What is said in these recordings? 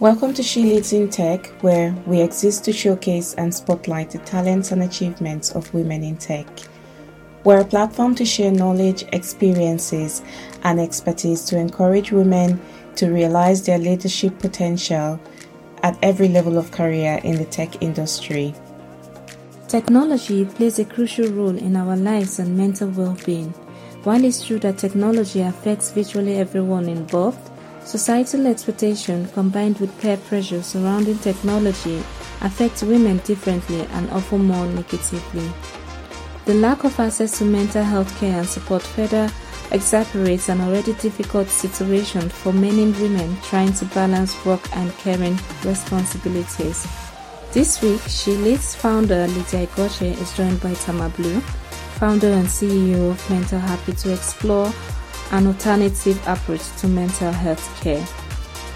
Welcome to She Leads in Tech, where we exist to showcase and spotlight the talents and achievements of women in tech. We're a platform to share knowledge, experiences, and expertise to encourage women to realize their leadership potential at every level of career in the tech industry. Technology plays a crucial role in our lives and mental well being. While it's true that technology affects virtually everyone involved, Societal expectation combined with peer pressure surrounding technology affects women differently and often more negatively. The lack of access to mental health care and support further exacerbates an already difficult situation for many women trying to balance work and caring responsibilities. This week, She Leads founder Lydia Igoche is joined by Tamar Blue, founder and CEO of Mental Happy, to explore an alternative approach to mental health care.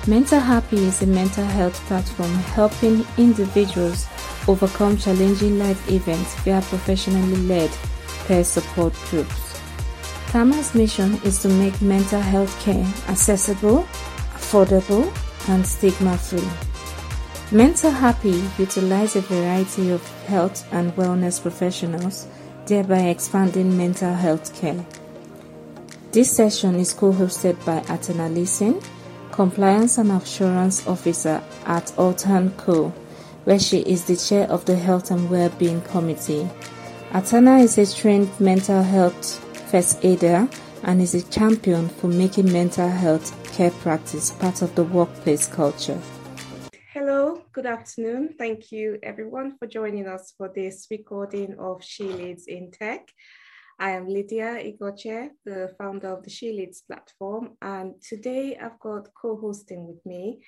Mental Happy is a mental health platform helping individuals overcome challenging life events via professionally led peer support groups. Tamar's mission is to make mental health care accessible, affordable, and stigma free. Mental Happy utilizes a variety of health and wellness professionals, thereby expanding mental health care. This session is co-hosted by Athana Leeson, Compliance and Assurance Officer at AltHAN Co., where she is the chair of the Health and Wellbeing Committee. Athana is a trained mental health first aider and is a champion for making mental health care practice part of the workplace culture. Hello, good afternoon. Thank you everyone for joining us for this recording of She Leads in Tech. I am Lydia Igoche, the founder of the She Leads platform, and today I've got co-hosting with me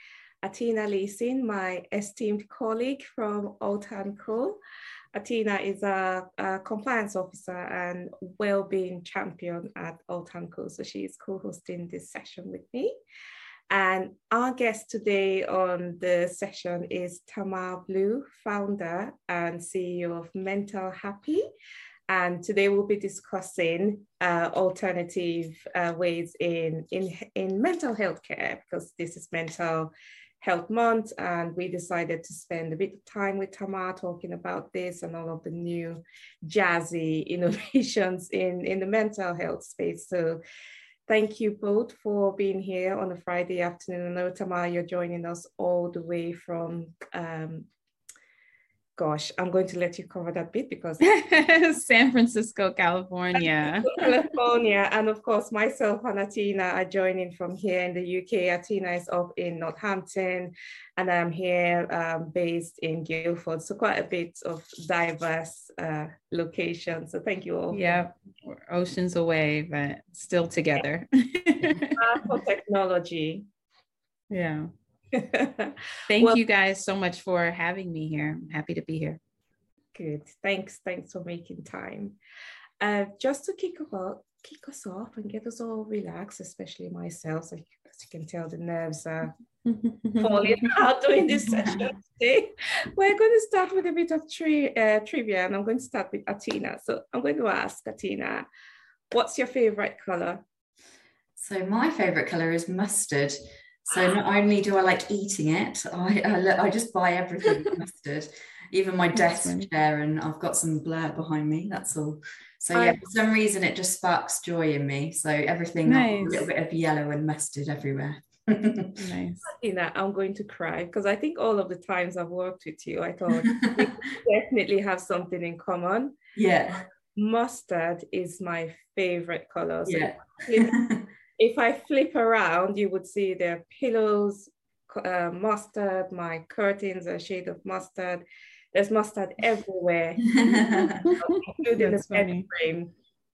Athana Leeson, my esteemed colleague from AltHAN Co. Athana is a, a, compliance officer and well-being champion at AltHAN Co. So she is co-hosting this session with me. And our guest today on the session is Tamar Blue, founder and CEO of Mental Happy, and today we'll be discussing uh, alternative uh, ways in, in, in mental health care because this is mental health month and we decided to spend a bit of time with Tamar talking about this and all of the new jazzy innovations in, in the mental health space. So thank you both for being here on a Friday afternoon. I know Tamar, you're joining us all the way from um, gosh, I'm going to let you cover that bit because San Francisco, California. California. And of course, myself and Athana are joining from here in the UK. Athana is up in Northampton, and I'm here um, based in Guildford. So, quite a bit of diverse uh, locations. So, thank you all. Yeah, we're oceans away, but still together. for technology. Yeah. Thank well, you guys so much for having me here. I'm happy to be here. Good. Thanks. Thanks for making time. Uh, just to kick off, kick us off and get us all relaxed, especially myself. So as you can tell, the nerves are falling out during this session today. We're going to start with a bit of tri- uh, trivia, and I'm going to start with Athana. So I'm going to ask Athana, what's your favorite color? So my favorite color is mustard. So not only do I like eating it, I I, I just buy everything mustard, even my desk chair, and I've got some blur behind me. That's all. So yeah, for some reason it just sparks joy in me. So everything, nice. a little bit of yellow and mustard everywhere. nice. You I'm going to cry because I think all of the times I've worked with you, I thought we definitely have something in common. Yeah. Mustard is my favorite color. So yeah if I flip around, you would see the pillows, uh, mustard, my curtains are shade of mustard. There's mustard everywhere, including the bed frame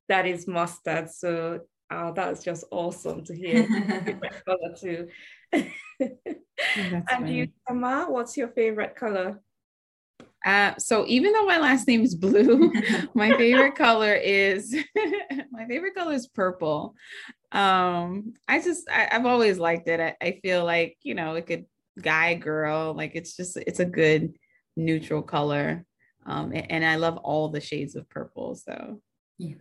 that is mustard. So uh, that's just awesome to hear. color too. and funny. you, Emma, what's your favorite color? Uh, so even though my last name is blue, my favorite color is my favorite color is purple um i just I, have always liked it I, I feel like you know it could guy girl like it's just it's a good neutral color um and, and i love all the shades of purple so yeah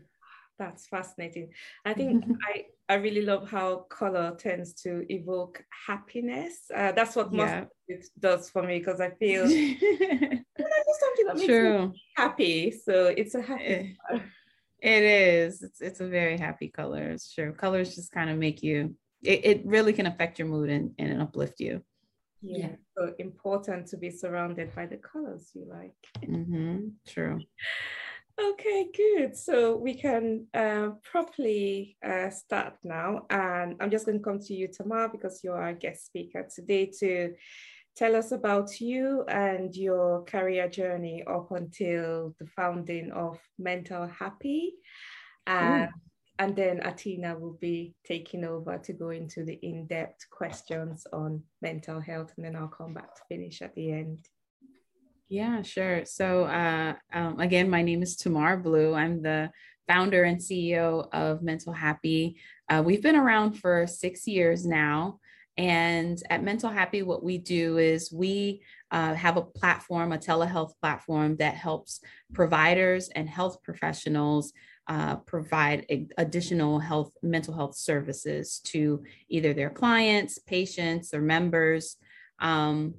that's fascinating. I think I, I really love how color tends to evoke happiness. Uh, that's what yeah. it does for me because I feel something that makes True. me happy. So it's a happy. It is. It's it's a very happy color. It's true. Colors just kind of make you. It, it really can affect your mood and, and uplift you. Yeah. yeah. So important to be surrounded by the colors you like. Mm-hmm. True. Okay, good. So we can uh, properly uh, start now. And I'm just going to come to you, Tamar, because you're our guest speaker today to tell us about you and your career journey up until the founding of Mental Happy. Uh, and then Athana will be taking over to go into the in depth questions on mental health. And then I'll come back to finish at the end. Yeah, sure. So, uh, um, again, my name is Tamar Blue. I'm the founder and CEO of Mental Happy. Uh, we've been around for six years now. And at Mental Happy, what we do is we uh, have a platform, a telehealth platform that helps providers and health professionals uh, provide a, additional health, mental health services to either their clients, patients, or members. Um,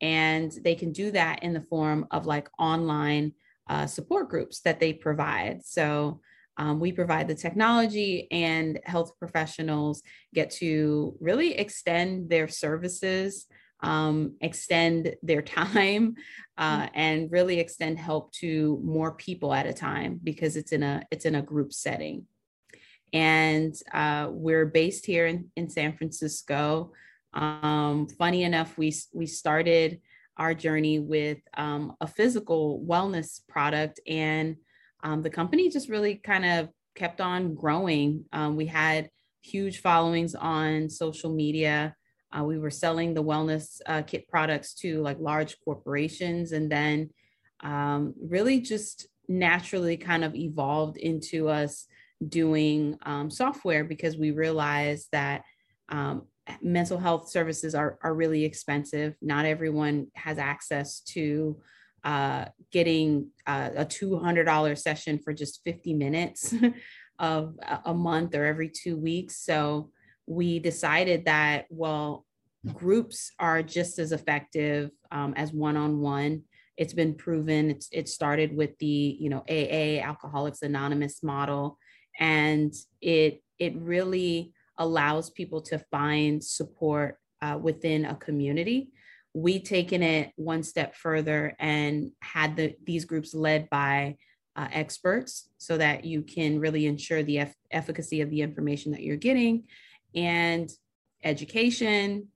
and they can do that in the form of like online uh, support groups that they provide. So um, we provide the technology, and health professionals get to really extend their services, um, extend their time, uh, mm-hmm. and really extend help to more people at a time because it's in a it's in a group setting. And uh, we're based here in, in San Francisco. Um, funny enough, we we started our journey with um, a physical wellness product, and um, the company just really kind of kept on growing. Um, we had huge followings on social media. Uh, we were selling the wellness uh, kit products to like large corporations, and then um, really just naturally kind of evolved into us doing um, software because we realized that um, mental health services are, are really expensive. Not everyone has access to uh, getting uh, a $200 session for just 50 minutes of a month or every two weeks. So we decided that, well, groups are just as effective um, as one-on-one. It's been proven. It's, it started with the, you know, AA, Alcoholics Anonymous model, and it it really allows people to find support uh, within a community. We taken it one step further and had the, these groups led by uh, experts so that you can really ensure the eff- efficacy of the information that you're getting and education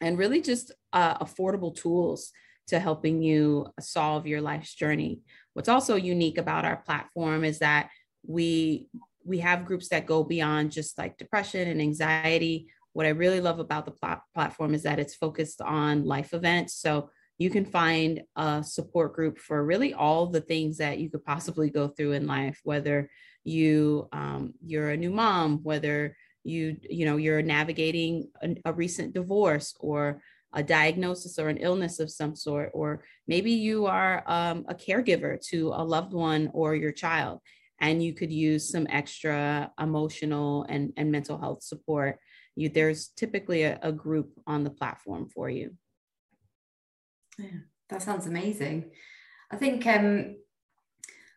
and really just uh, affordable tools to helping you solve your life's journey. What's also unique about our platform is that we we have groups that go beyond just like depression and anxiety. What I really love about the plat- platform is that it's focused on life events. So you can find a support group for really all the things that you could possibly go through in life, whether you um, you're a new mom, whether you you know you're navigating a, a recent divorce or a diagnosis or an illness of some sort, or maybe you are um, a caregiver to a loved one or your child and you could use some extra emotional and, and mental health support, you, there's typically a, a group on the platform for you. Yeah, that sounds amazing. I think um,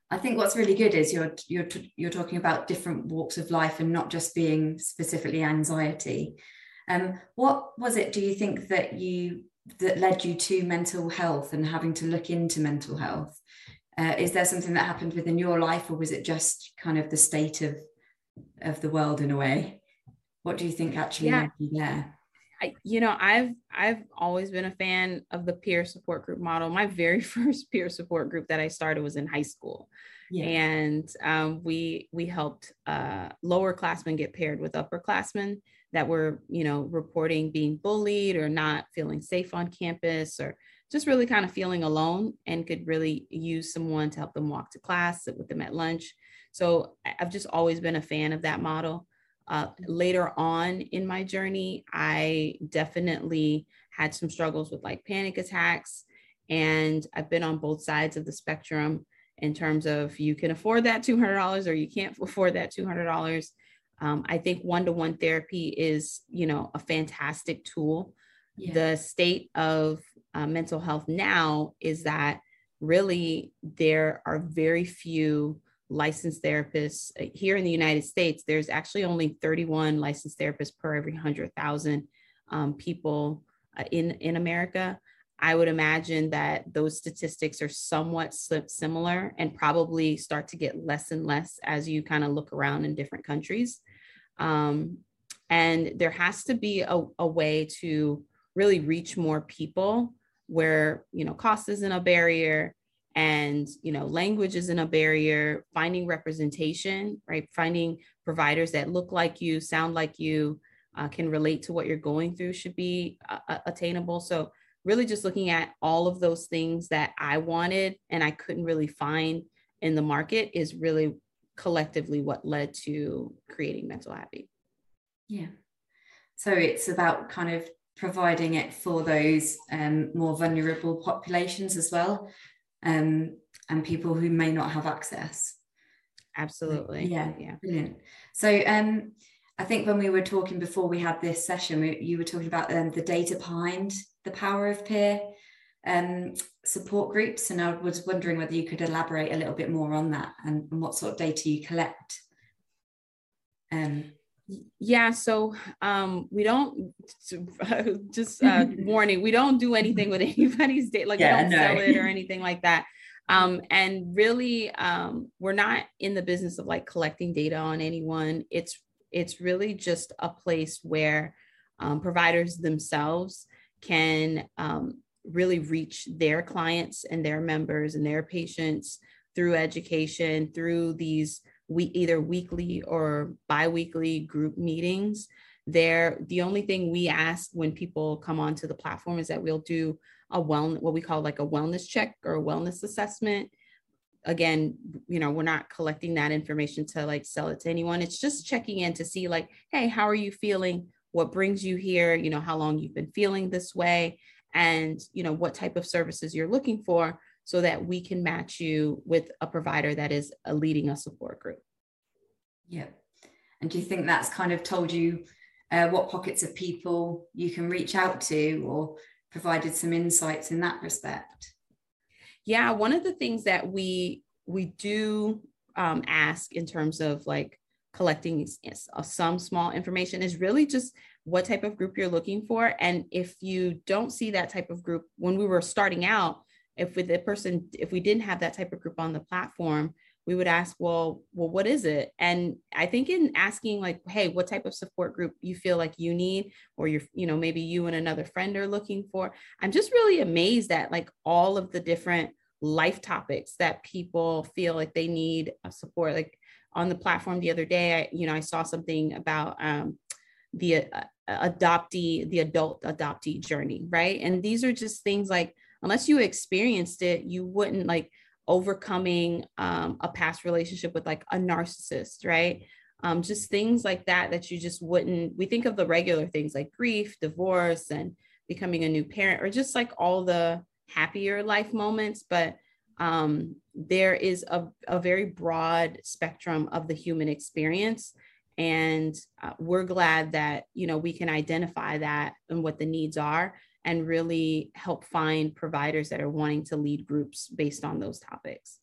I think what's really good is you're you're you're talking about different walks of life and not just being specifically anxiety. Um, what was it? Do you think that you that led you to mental health and having to look into mental health? Uh, is there something that happened within your life, or was it just kind of the state of of the world in a way? What do you think actually yeah. there? I, you know, I've I've always been a fan of the peer support group model. My very first peer support group that I started was in high school, yeah. and um, we we helped uh, lower classmen get paired with upperclassmen that were you know reporting being bullied or not feeling safe on campus or just really kind of feeling alone and could really use someone to help them walk to class, sit with them at lunch. So I've just always been a fan of that model. Uh, later on in my journey, I definitely had some struggles with like panic attacks, and I've been on both sides of the spectrum. in terms of you can afford that $200 or you can't afford that $200. Um, I think one-to-one therapy is, you know, a fantastic tool. Yeah. The state of uh, mental health now is that really there are very few licensed therapists uh, here in the United States. There's actually only 31 licensed therapists per every 100,000 um, people uh, in in America. I would imagine that those statistics are somewhat similar and probably start to get less and less as you kind of look around in different countries. Um, and there has to be a, a way to really reach more people where, you know, cost isn't a barrier and, you know, language isn't a barrier, finding representation, right? Finding providers that look like you, sound like you, uh, can relate to what you're going through should be uh, attainable. So really just looking at all of those things that I wanted and I couldn't really find in the market is really collectively what led to creating Mental Happy. Yeah. So it's about kind of providing it for those um, more vulnerable populations as well um, and people who may not have access. Absolutely. Yeah. Yeah. Brilliant. So, um, I think when we were talking before we had this session, we, you were talking about um, the data behind the power of peer um, support groups. And I was wondering whether you could elaborate a little bit more on that and, and what sort of data you collect. Um, yeah, so um, we don't just uh, warning, we don't do anything with anybody's data, like yeah, we don't no. sell it or anything like that. Um, and really, um, we're not in the business of like collecting data on anyone. It's it's really just a place where um, providers themselves can um, really reach their clients and their members and their patients through education, through these we either weekly or biweekly group meetings. There, the only thing we ask when people come onto the platform is that we'll do a well, what we call like a wellness check or a wellness assessment. Again you know we're not collecting that information to like sell it to anyone. It's just checking in to see like hey how are you feeling? What brings you here? You know how long you've been feeling this way? And you know what type of services you're looking for so that we can match you with a provider that is a leading a support group. Yeah. And do you think that's kind of told you uh, what pockets of people you can reach out to or provided some insights in that respect? Yeah one of the things that we we do um, ask in terms of like collecting uh, some small information is really just what type of group you're looking for. And if you don't see that type of group when we were starting out if with the person if we didn't have that type of group on the platform we would ask well well what is it? And i think in asking like hey what type of support group you feel like you need or you're you know maybe you and another friend are looking for i'm just really amazed at like all of the different life topics that people feel like they need support. Like on the platform the other day i you know i saw something about um, the uh, adoptee the adult adoptee journey right? And these are just things like unless you experienced it you wouldn't like overcoming um, a past relationship with like a narcissist, right? Um, just things like that that you just wouldn't. We think of the regular things like grief, divorce, and becoming a new parent, or just like all the happier life moments. But um, there is a, a very broad spectrum of the human experience and uh, we're glad that you know we can identify that and what the needs are and really help find providers that are wanting to lead groups based on those topics.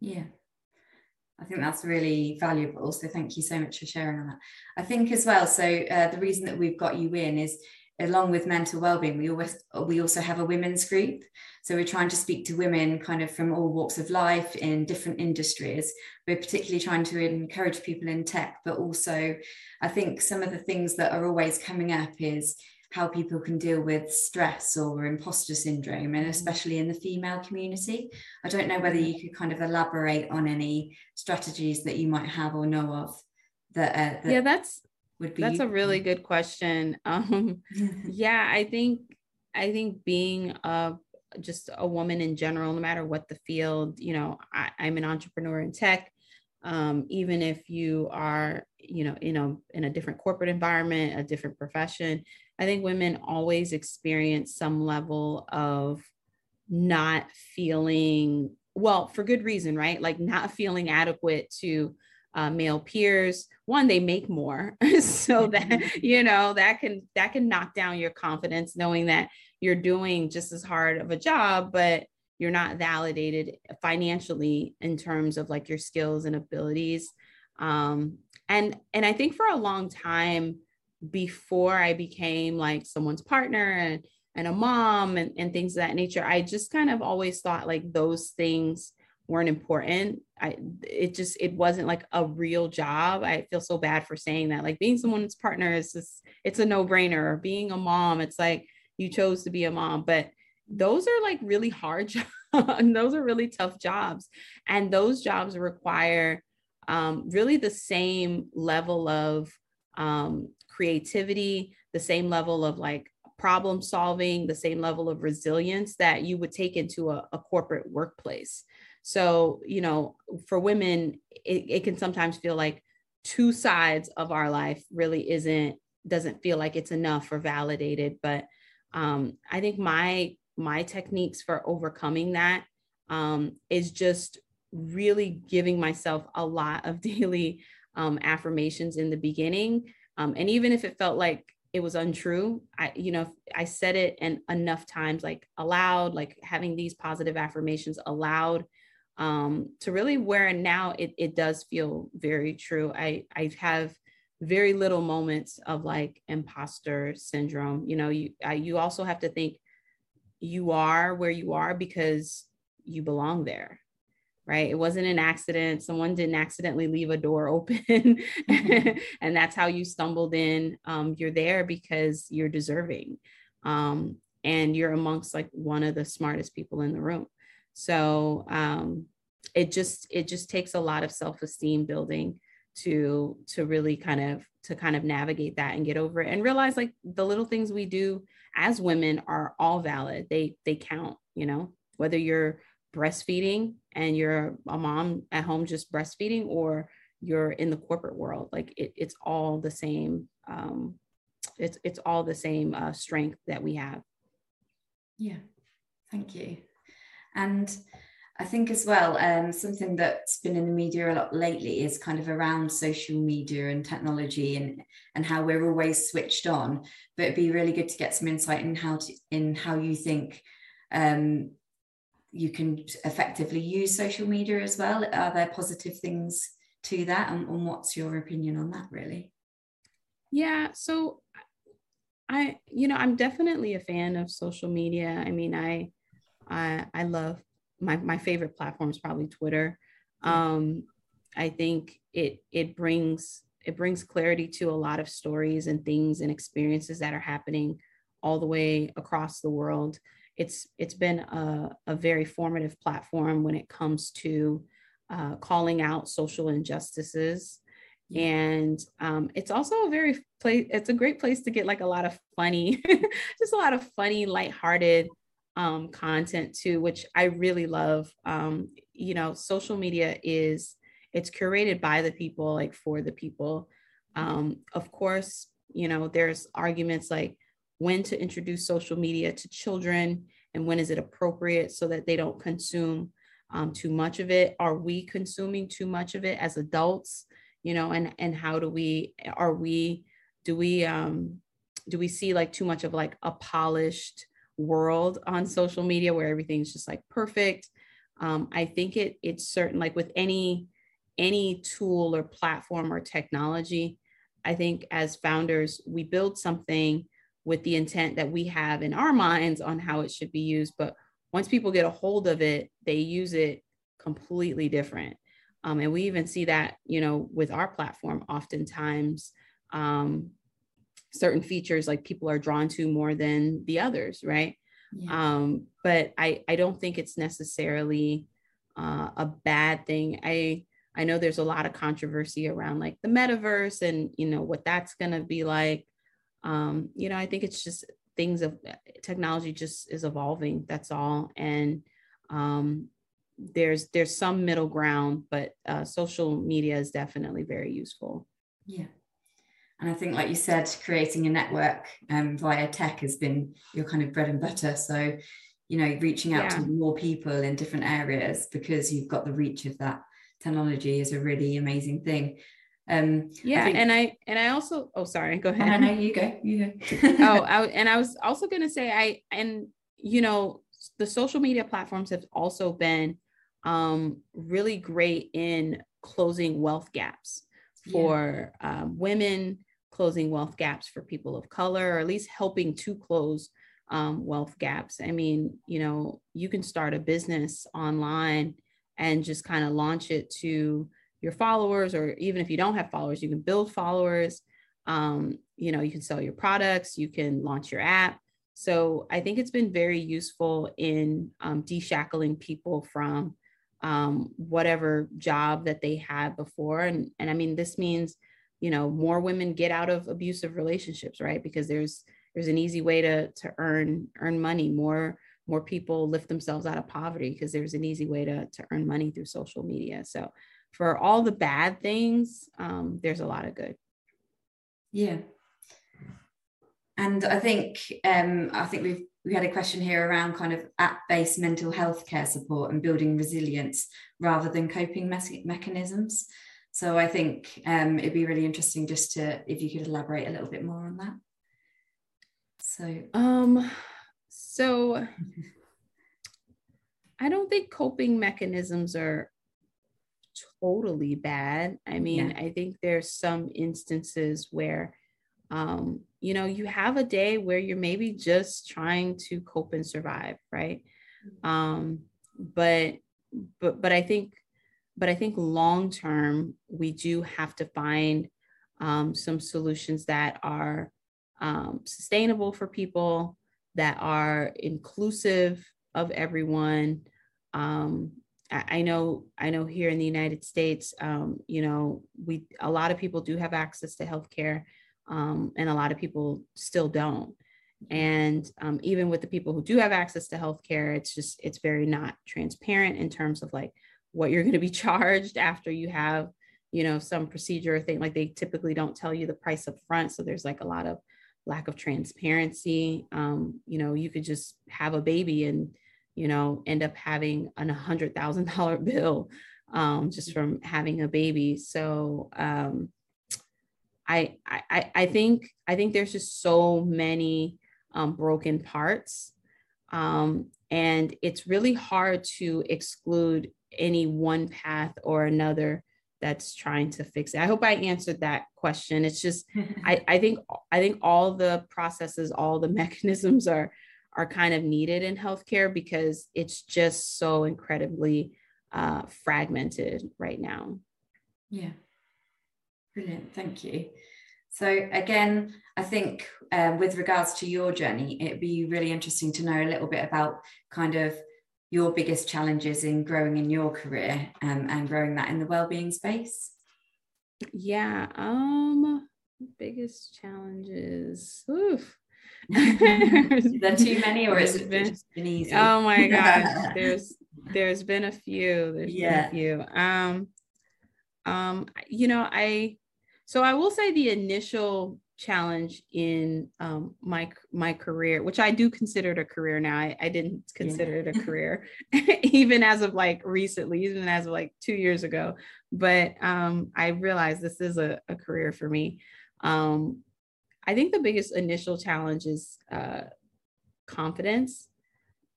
Yeah. I think that's really valuable. So thank you so much for sharing on that. I think as well. So uh, the reason that we've got you in is along with mental well-being, we always we also have a women's group. So we're trying to speak to women kind of from all walks of life in different industries. We're particularly trying to encourage people in tech, but also I think some of the things that are always coming up is how people can deal with stress or imposter syndrome, and mm. especially in the female community. I don't know whether you could kind of elaborate on any strategies that you might have or know of that. Uh, that yeah, that's would be. That's a really good question. Um, yeah, I think I think being a just a woman in general, no matter what the field, you know, I, I'm an entrepreneur in tech. Um, even if you are, you know, you know, in a different corporate environment, a different profession, I think women always experience some level of not feeling well, for good reason, right? Like not feeling adequate to uh, male peers one they make more so that mm-hmm. you know that can that can knock down your confidence knowing that you're doing just as hard of a job but you're not validated financially in terms of like your skills and abilities um and and i think for a long time before i became like someone's partner and and a mom and, and things of that nature i just kind of always thought like those things weren't important. I it just it wasn't like a real job. I feel so bad for saying that. Like being someone's partner is just it's a no-brainer. Being a mom it's like you chose to be a mom. But those are like really hard jobs those are really tough jobs. And those jobs require um, really the same level of um, creativity the same level of like problem solving the same level of resilience that you would take into a, a corporate workplace so, you know, for women, it, it can sometimes feel like two sides of our life really isn't, doesn't feel like it's enough or validated. But um, I think my, my techniques for overcoming that um, is just really giving myself a lot of daily um, affirmations in the beginning. Um, and even if it felt like it was untrue, I, you know, I said it and enough times, like aloud, like having these positive affirmations aloud um, to really where now it, it does feel very true. I, I have very little moments of like imposter syndrome. You know, you, I, you also have to think you are where you are because you belong there right? It wasn't an accident. Someone didn't accidentally leave a door open mm-hmm. and that's how you stumbled in um, you're there because you're deserving um, and you're amongst like one of the smartest people in the room. So um, it just it just takes a lot of self-esteem building to to really kind of to kind of navigate that and get over it and realize like the little things we do as women are all valid. They they count you know? Whether you're breastfeeding and you're a mom at home just breastfeeding or you're in the corporate world like it, it's all the same um it's it's all the same uh, strength that we have. Yeah. Thank you. And I think as well, um, something that's been in the media a lot lately is kind of around social media and technology and and how we're always switched on. But it'd be really good to get some insight in how to in how you think um, you can effectively use social media as well. Are there positive things to that, and, and what's your opinion on that, really? Yeah, so I, you know, I'm definitely a fan of social media. I mean, I, I, I love my, my favorite platform is probably Twitter. Um, I think it it brings it brings clarity to a lot of stories and things and experiences that are happening all the way across the world. It's it's been a, a very formative platform when it comes to uh, calling out social injustices and um, it's also a very place it's a great place to get like a lot of funny just a lot of funny lighthearted um, content too, which I really love. Um, you know, social media is it's curated by the people, like for the people. Um, of course, you know, there's arguments like when to introduce social media to children and when is it appropriate so that they don't consume um, too much of it. Are we consuming too much of it as adults? You know, and and how do we are we do we um do we see like too much of like a polished world on social media where everything's just like perfect. Um, I think it it's certain like with any any tool or platform or technology, I think as founders, we build something with the intent that we have in our minds on how it should be used. But once people get a hold of it, they use it completely different. Um, and we even see that, you know, with our platform, oftentimes um, certain features like people are drawn to more than the others right yeah. um but i i don't think it's necessarily uh, a bad thing i i know there's a lot of controversy around like the metaverse and you know what that's going to be like um you know i think it's just things of technology just is evolving that's all and um there's there's some middle ground but uh, social media is definitely very useful yeah and I think, like you said, creating a network um, via tech has been your kind of bread and butter. So you know reaching out yeah. to more people in different areas because you've got the reach of that technology is a really amazing thing um yeah I think, and i and i also oh sorry go ahead no no you go you go. Oh I, and i was also going to say i and you know the social media platforms have also been um really great in closing wealth gaps for yeah. um, women closing wealth gaps for people of color or at least helping to close um, wealth gaps. I mean you know you can start a business online and just kind of launch it to your followers or even if you don't have followers you can build followers. Um, you know you can sell your products you can launch your app. So i think it's been very useful in um, deshackling people from um, whatever job that they had before. And and i mean this means you know more women get out of abusive relationships right? Because there's there's an easy way to to earn earn money. More more people lift themselves out of poverty because there's an easy way to to earn money through social media. So for all the bad things, um, there's a lot of good. Yeah. And I think um, I think we've we had a question here around kind of app-based mental health care support and building resilience rather than coping me- mechanisms. So I think um, it'd be really interesting just to if you could elaborate a little bit more on that. So um so I don't think coping mechanisms are totally bad. I mean, yeah. I think there's some instances where, um, you know, you have a day where you're maybe just trying to cope and survive, right? Mm-hmm. Um, but, but, but I think, but I think long term, we do have to find um, some solutions that are um, sustainable for people, that are inclusive of everyone, um, I know, I know here in the United States, um, you know, we a lot of people do have access to healthcare, um, and a lot of people still don't. Mm-hmm. And um, even with the people who do have access to healthcare, it's just it's very not transparent in terms of like what you're going to be charged after you have, you know, some procedure or thing. Like they typically don't tell you the price up front, so there's like a lot of lack of transparency. Um, you know, you could just have a baby and you know, end up having an hundred thousand dollar bill um, just from having a baby. So um, I, I I think I think there's just so many um, broken parts, um, and it's really hard to exclude any one path or another that's trying to fix it. I hope I answered that question. It's just I, I think I think all the processes, all the mechanisms are are kind of needed in healthcare because it's just so incredibly uh, fragmented right now. Yeah, brilliant. Thank you. So again, I think uh, with regards to your journey, it'd be really interesting to know a little bit about kind of your biggest challenges in growing in your career um, and growing that in the well-being space. Yeah. Um, biggest challenges. Oof is that too many or is it been, been easy? Oh my gosh, there's there's been a few. There's yeah. been a few. Um, um, you know, I so I will say the initial challenge in um, my my career, which I do consider it a career now. I, I didn't consider yeah. it a career even as of like recently, even as of like two years ago. But um, I realized this is a, a career for me. Um, I think the biggest initial challenge is uh, confidence.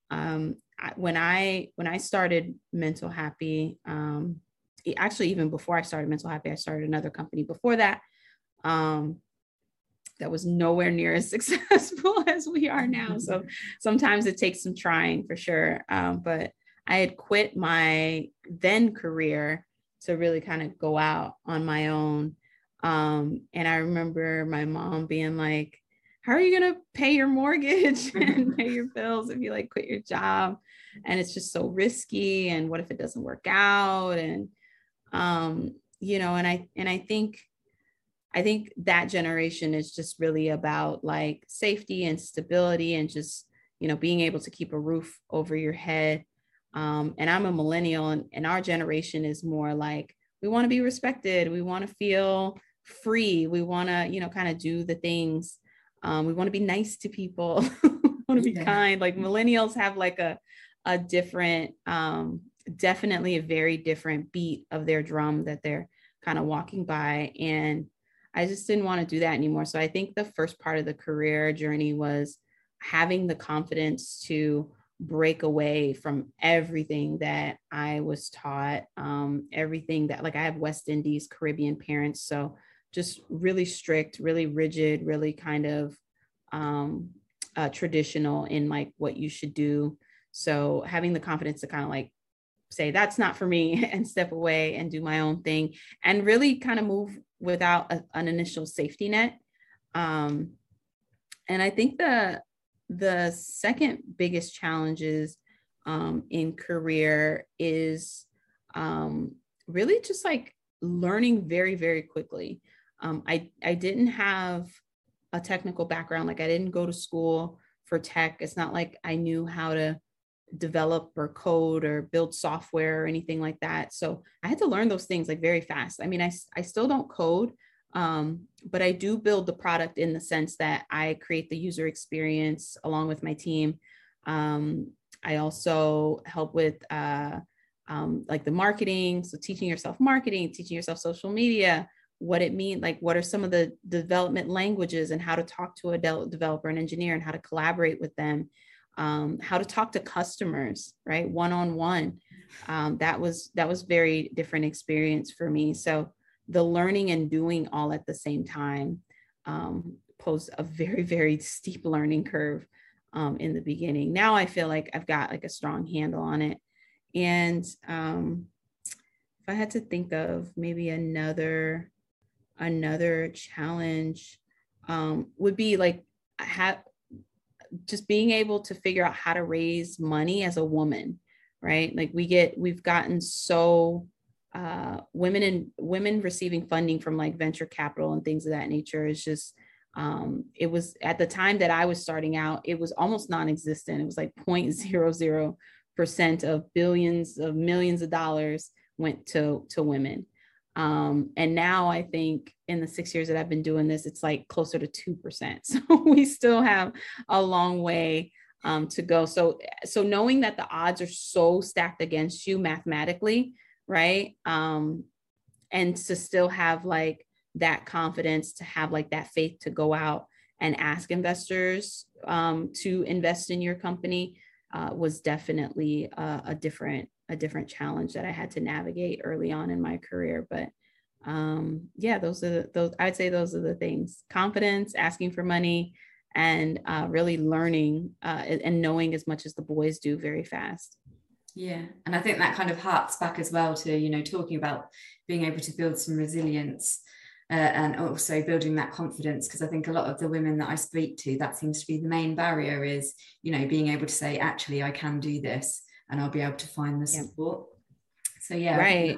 Um, when I when I started Mental Happy, um, actually even before I started Mental Happy, I started another company before that. Um, that was nowhere near as successful as we are now. So sometimes it takes some trying for sure. Um, but I had quit my then career to really kind of go out on my own um, and I remember my mom being like, How are you going to pay your mortgage and pay your bills if you like quit your job? And it's just so risky. And what if it doesn't work out? And, um, you know, and I, and I think, I think that generation is just really about like safety and stability and just, you know, being able to keep a roof over your head. Um, and I'm a millennial, and, and our generation is more like we want to be respected. We want to feel free. We want to, you know, kind of do the things. Um, we want to be nice to people. want to be Yeah. kind. Like millennials have like a a different, um, definitely a very different beat of their drum that they're kind of walking by. And I just didn't want to do that anymore. So I think the first part of the career journey was having the confidence to break away from everything that I was taught, um, everything that, like, I have West Indies, Caribbean parents. So just really strict, really rigid, really kind of um, uh, traditional in like what you should do. So having the confidence to kind of like say, that's not for me and step away and do my own thing and really kind of move without a, an initial safety net. Um, and I think the the second biggest challenges um, in career is um, really just like learning very very quickly. Um, I I didn't have a technical background, like I didn't go to school for tech. It's not like I knew how to develop or code or build software or anything like that. So I had to learn those things like very fast. I mean, I, I still don't code, um, but I do build the product in the sense that I create the user experience along with my team. Um, I also help with uh, um, like the marketing. So teaching yourself marketing, teaching yourself social media, what it means, like what are some of the development languages and how to talk to a de- developer and engineer and how to collaborate with them um, how to talk to customers, right, one on one. That was that was very different experience for me. So the learning and doing all at the same time um, posed a very very steep learning curve um, in the beginning. Now I feel like I've got like a strong handle on it, and um, if I had to think of maybe another another challenge um, would be like just being able to figure out how to raise money as a woman right? Like we get we've gotten so uh, women and women receiving funding from like venture capital and things of that nature is just um, it was at the time that i was starting out it was almost non-existent. It was like 0.00 percent of billions of millions of dollars went to to women um, and now I think in the six years that I've been doing this, it's like closer to 2%. So we still have a long way um, to go. So, so knowing that the odds are so stacked against you mathematically, right? Um, and to still have like that confidence, to have like that faith to go out and ask investors um, to invest in your company uh, was definitely a, a different a different challenge that I had to navigate early on in my career. But um, yeah, those are the, those. I'd say those are the things: confidence, asking for money, and uh, really learning uh, and knowing as much as the boys do very fast. Yeah, and I think that kind of harks back as well to you know talking about being able to build some resilience. Uh, and also building that confidence because i think a lot of the women that i speak to that seems to be the main barrier is you know being able to say actually i can do this and I'll be able to find the support. Yeah. So yeah, right.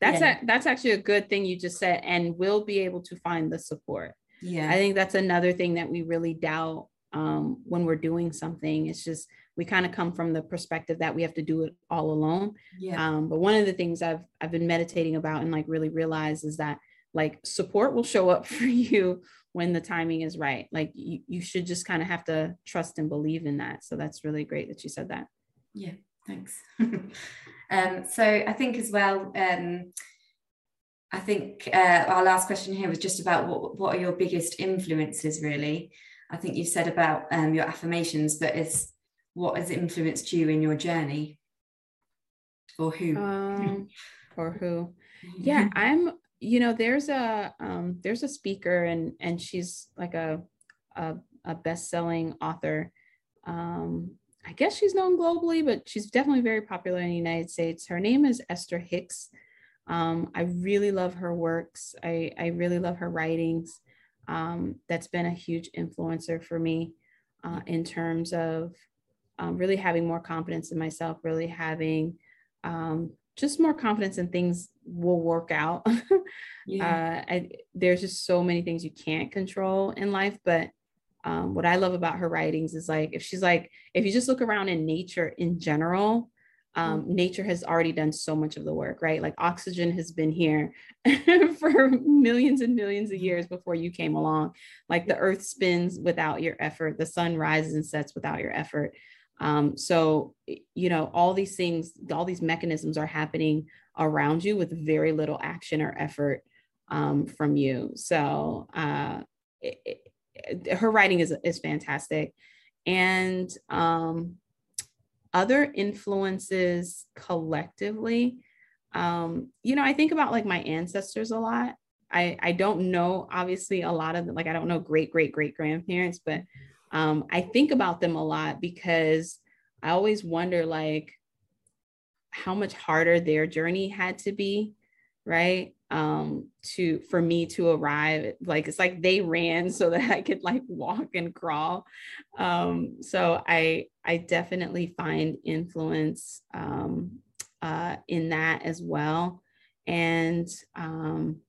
That's yeah. a, that's actually a good thing you just said, and we'll be able to find the support. Yeah, I think that's another thing that we really doubt um, when we're doing something. It's just we kind of come from the perspective that we have to do it all alone. Yeah. Um, but one of the things I've I've been meditating about and like really realize is that like support will show up for you when the timing is right. Like you, you should just kind of have to trust and believe in that. So that's really great that you said that. Yeah. Thanks. um, so I think as well, um, I think uh, our last question here was just about what, what are your biggest influences, really? I think you said about um, your affirmations, but is what has influenced you in your journey? Or who? Um, or who? Yeah, I'm. You know, there's a um, there's a speaker, and and she's like a a, a best selling author. Um, I guess she's known globally, but she's definitely very popular in the United States. Her name is Esther Hicks. Um, I really love her works. I, I really love her writings. Um, that's been a huge influencer for me uh, in terms of um, really having more confidence in myself, really having um, just more confidence in things will work out. yeah. uh, I, there's just so many things you can't control in life, but um, what I love about her writings is like if she's like if you just look around in nature in general, um, mm-hmm. nature has already done so much of the work, right? Like oxygen has been here for millions and millions of years before you came along. Like the earth spins without your effort, the sun rises and sets without your effort. Um, so, you know, all these things, all these mechanisms are happening around you with very little action or effort um, from you. So, uh, it, it, her writing is, is fantastic. And, um, other influences collectively um you know i think about like my ancestors a lot i i don't know obviously a lot of like i don't know great great great grandparents but um i think about them a lot because i always wonder like how much harder their journey had to be right um to for me to arrive like it's like they ran so that i could like walk and crawl. Um so i i definitely find influence um uh in that as well. And um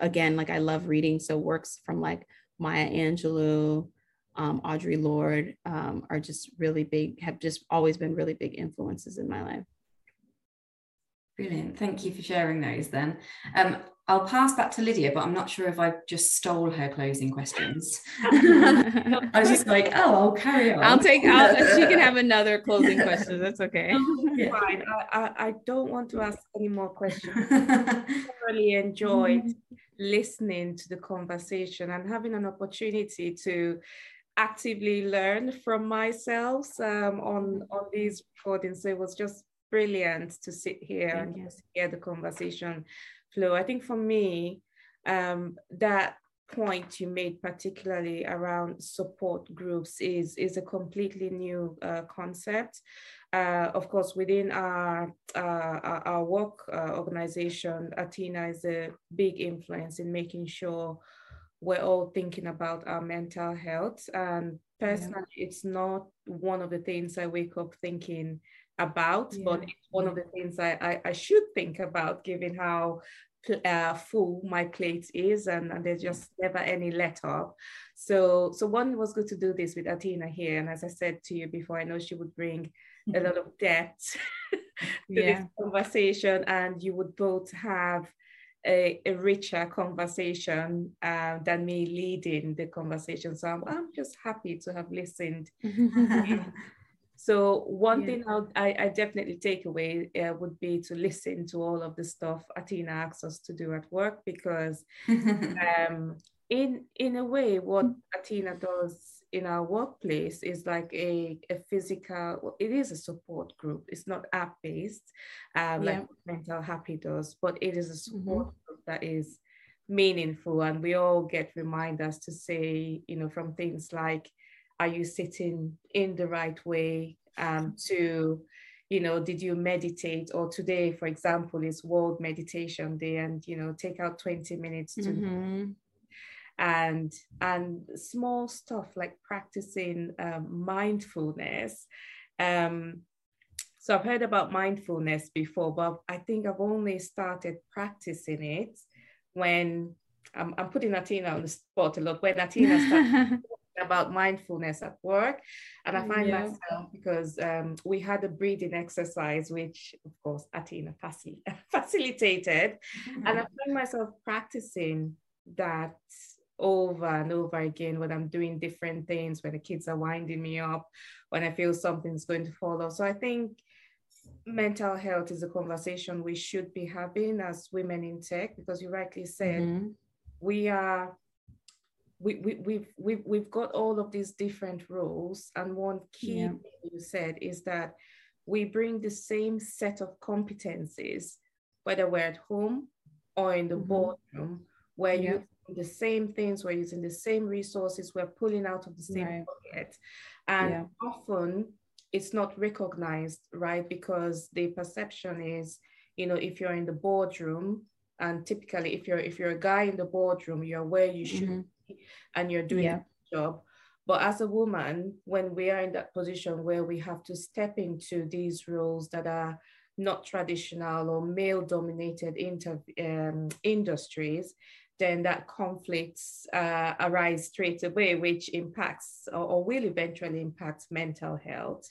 again like i love reading so works from like maya angelou um audre lorde um are just really big have just always been really big influences in my life Brilliant. Thank you for sharing those then. Um, I'll pass back to Lydia, but I'm not sure if I just stole her closing questions. I was just like, oh, I'll carry on. I'll take, I'll, she can have another closing question. That's okay. yeah. Fine. I, I, I, don't want to ask any more questions. I really enjoyed listening to the conversation and having an opportunity to actively learn from myself um, on, on these recordings. So it was just brilliant to sit here and you. hear the conversation flow. I think for me, um, that point you made particularly around support groups is is a completely new uh, concept uh, of course within our uh, our work uh, organization Athana is a big influence in making sure we're all thinking about our mental health and personally yeah. it's not one of the things i wake up thinking about, yeah. but it's one of the things I, I, I should think about given how uh, full my plate is and, and there's just never any let up. So so one was good to do this with Athana here. And as I said to you before, I know she would bring a lot of depth to yeah. this conversation and you would both have a, a richer conversation uh, than me leading the conversation. So I'm, I'm just happy to have listened So one yeah. thing I'll, I, I definitely take away uh, would be to listen to all of the stuff Athana asks us to do at work because um, in in a way what Athana does in our workplace is like a, a physical it is a support group it's not app based um, yeah. like mental happy does but it is a support mm-hmm. group that is meaningful and we all get reminders to say you know from things like are you sitting in the right way um, to you know did you meditate or today for example is world meditation day and you know take out 20 minutes to mm-hmm. and and small stuff like practicing um, mindfulness um, so i've heard about mindfulness before but i think i've only started practicing it when I'm, I'm putting Athana on the spot a lot. When Athana started about mindfulness at work. And I find yeah. myself because um, we had a breathing exercise, which of course Athana facil- facilitated. Mm-hmm. And I find myself practicing that over and over again when I'm doing different things, when the kids are winding me up, when I feel something's going to follow. So I think mental health is a conversation we should be having as women in tech because you rightly said mm-hmm. we are we, we, we've, we've, we've got all of these different roles. And one key yeah. thing you said is that we bring the same set of competencies, whether we're at home or in the mm-hmm. boardroom, where yeah. you the same things, we're using the same resources, we're pulling out of the same right. pocket. And yeah. often it's not recognized, right? Because the perception is, you know, if you're in the boardroom, and typically if you're if you're a guy in the boardroom, you're where you should mm-hmm and you're doing yeah. a job. But as a woman, when we are in that position where we have to step into these roles that are not traditional or male dominated inter- um, industries, then that conflicts uh, arise straight away, which impacts or, or, will eventually impact mental health.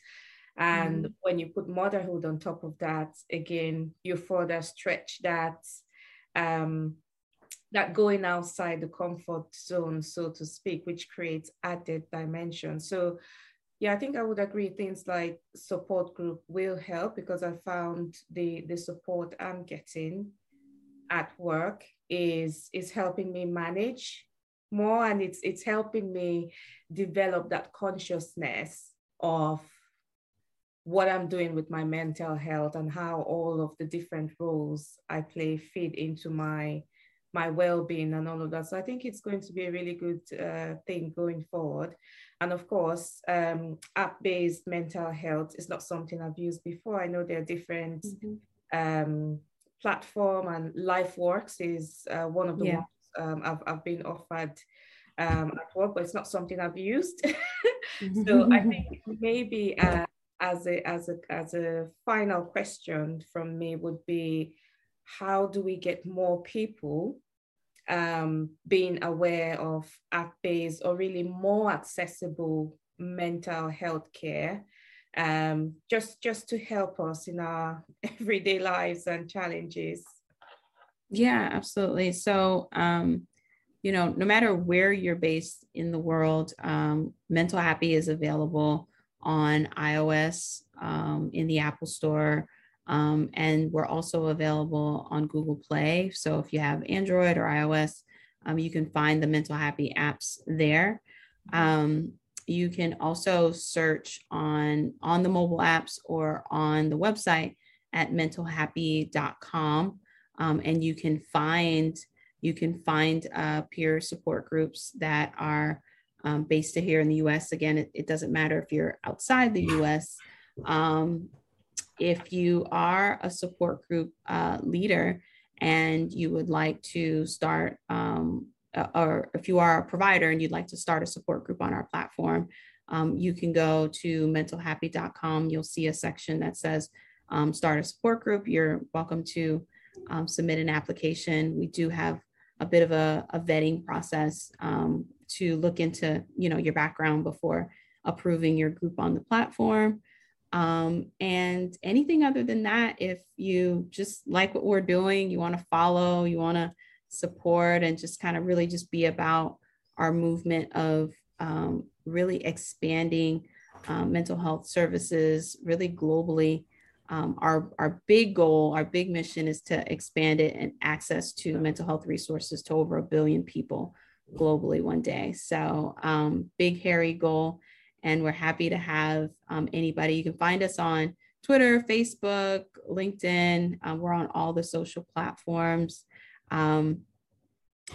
And mm. when you put motherhood on top of that, again, you further stretch that um, that going outside the comfort zone, so to speak, which creates added dimension. So yeah, I think I would agree. Things like support group will help because I found the the support I'm getting at work is is helping me manage more and it's it's helping me develop that consciousness of what I'm doing with my mental health and how all of the different roles I play fit into my my well-being and all of that. So I think it's going to be a really good uh, thing going forward. And of course, um, app-based mental health is not something I've used before. I know there are different mm-hmm. um, platform and LifeWorks is uh, one of the yeah. ones um, I've, I've been offered um, at work, but it's not something I've used. so I think maybe uh, as a as a as a final question from me would be, how do we get more people um, being aware of app-based or really more accessible mental health care? Um, just just to help us in our everyday lives and challenges. Yeah, absolutely. So um, you know, no matter where you're based in the world, um, Mental Happy is available on iOS um, in the Apple Store. Um, and we're also available on Google Play. So if you have Android or iOS, um, you can find the Mental Happy apps there. Um, you can also search on on the mobile apps or on the website at mentalhappy.com, um, and you can find you can find uh, peer support groups that are um, based here in the US. Again, it, it, doesn't matter if you're outside the US. Um, if you are a support group uh, leader and you would like to start, um, uh, or if you are a provider and you'd like to start a support group on our platform, um, you can go to mentalhappy.com. You'll see a section that says um, start a support group. You're welcome to um, submit an application. We do have a bit of a, a vetting process um, to look into you know your background before approving your group on the platform um, and anything other than that if you just like what we're doing you want to follow you want to support and just kind of really just be about our movement of um, really expanding um, mental health services really globally um, our, our big goal, our big mission is to expand it and access to mental health resources to over a billion people globally one day. So, um, big, hairy goal. And we're happy to have um, anybody. You can find us on Twitter, Facebook, LinkedIn. Um, we're on all the social platforms. Um,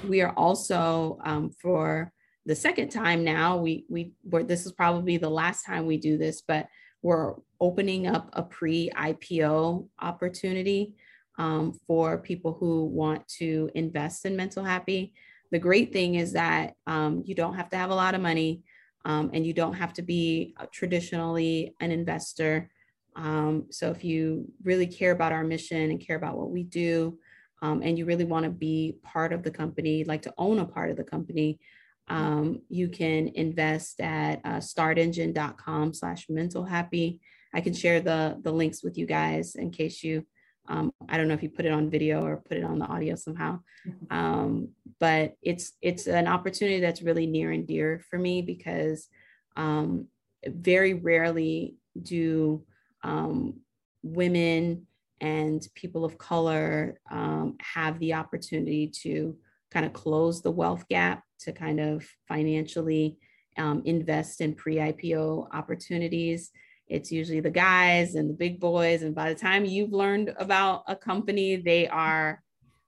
we are also um, for the second time now. We we this is probably the last time we do this, but we're opening up a pre IPO opportunity um, for people who want to invest in Mental Happy. The great thing is that um, you don't have to have a lot of money um, and you don't have to be traditionally an investor. Um, so if you really care about our mission and care about what we do, um, and you really want to be part of the company, like to own a part of the company, um, you can invest at uh, startengine.com slash mental happy. I can share the, the links with you guys in case you, um, I don't know if you put it on video or put it on the audio somehow. Mm-hmm. Um, but it's, it's an opportunity that's really near and dear for me because um, very rarely do um, women and people of color um, have the opportunity to kind of close the wealth gap to kind of financially um, invest in pre-IPO opportunities. It's usually the guys and the big boys, and by the time you've learned about a company, they are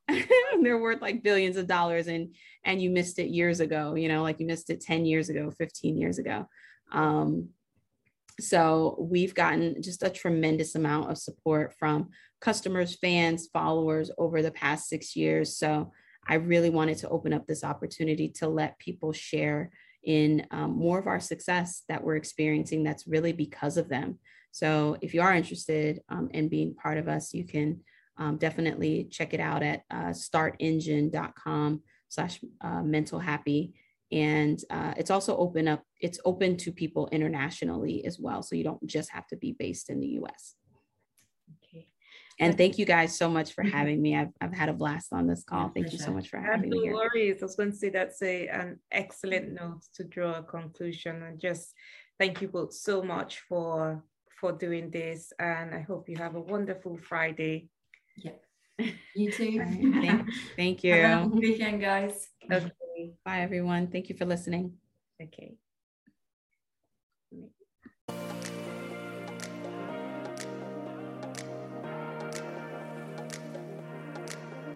they're worth like billions of dollars, and and you missed it years ago. You know, like you missed it ten years ago, fifteen years ago. Um, so we've gotten just a tremendous amount of support from customers, fans, followers over the past six years. So I really wanted to open up this opportunity to let people share in um, more of our success that we're experiencing that's really because of them. So if you are interested um, in being part of us, you can um, definitely check it out at uh, startengine.com slash uh, mental happy. and uh, it's also open up it's open to people internationally as well so you don't just have to be based in the us and thank you guys so much for mm-hmm. having me. I've, I've had a blast on this call. Thank you so much for having no me no worries. I was going to say that's a, an excellent note to draw a conclusion and just thank you both so much for for doing this. And i hope you have a wonderful friday. Yeah. You too. Thank, thank you have a weekend guys. Okay. Bye, everyone. Thank you for listening. Okay.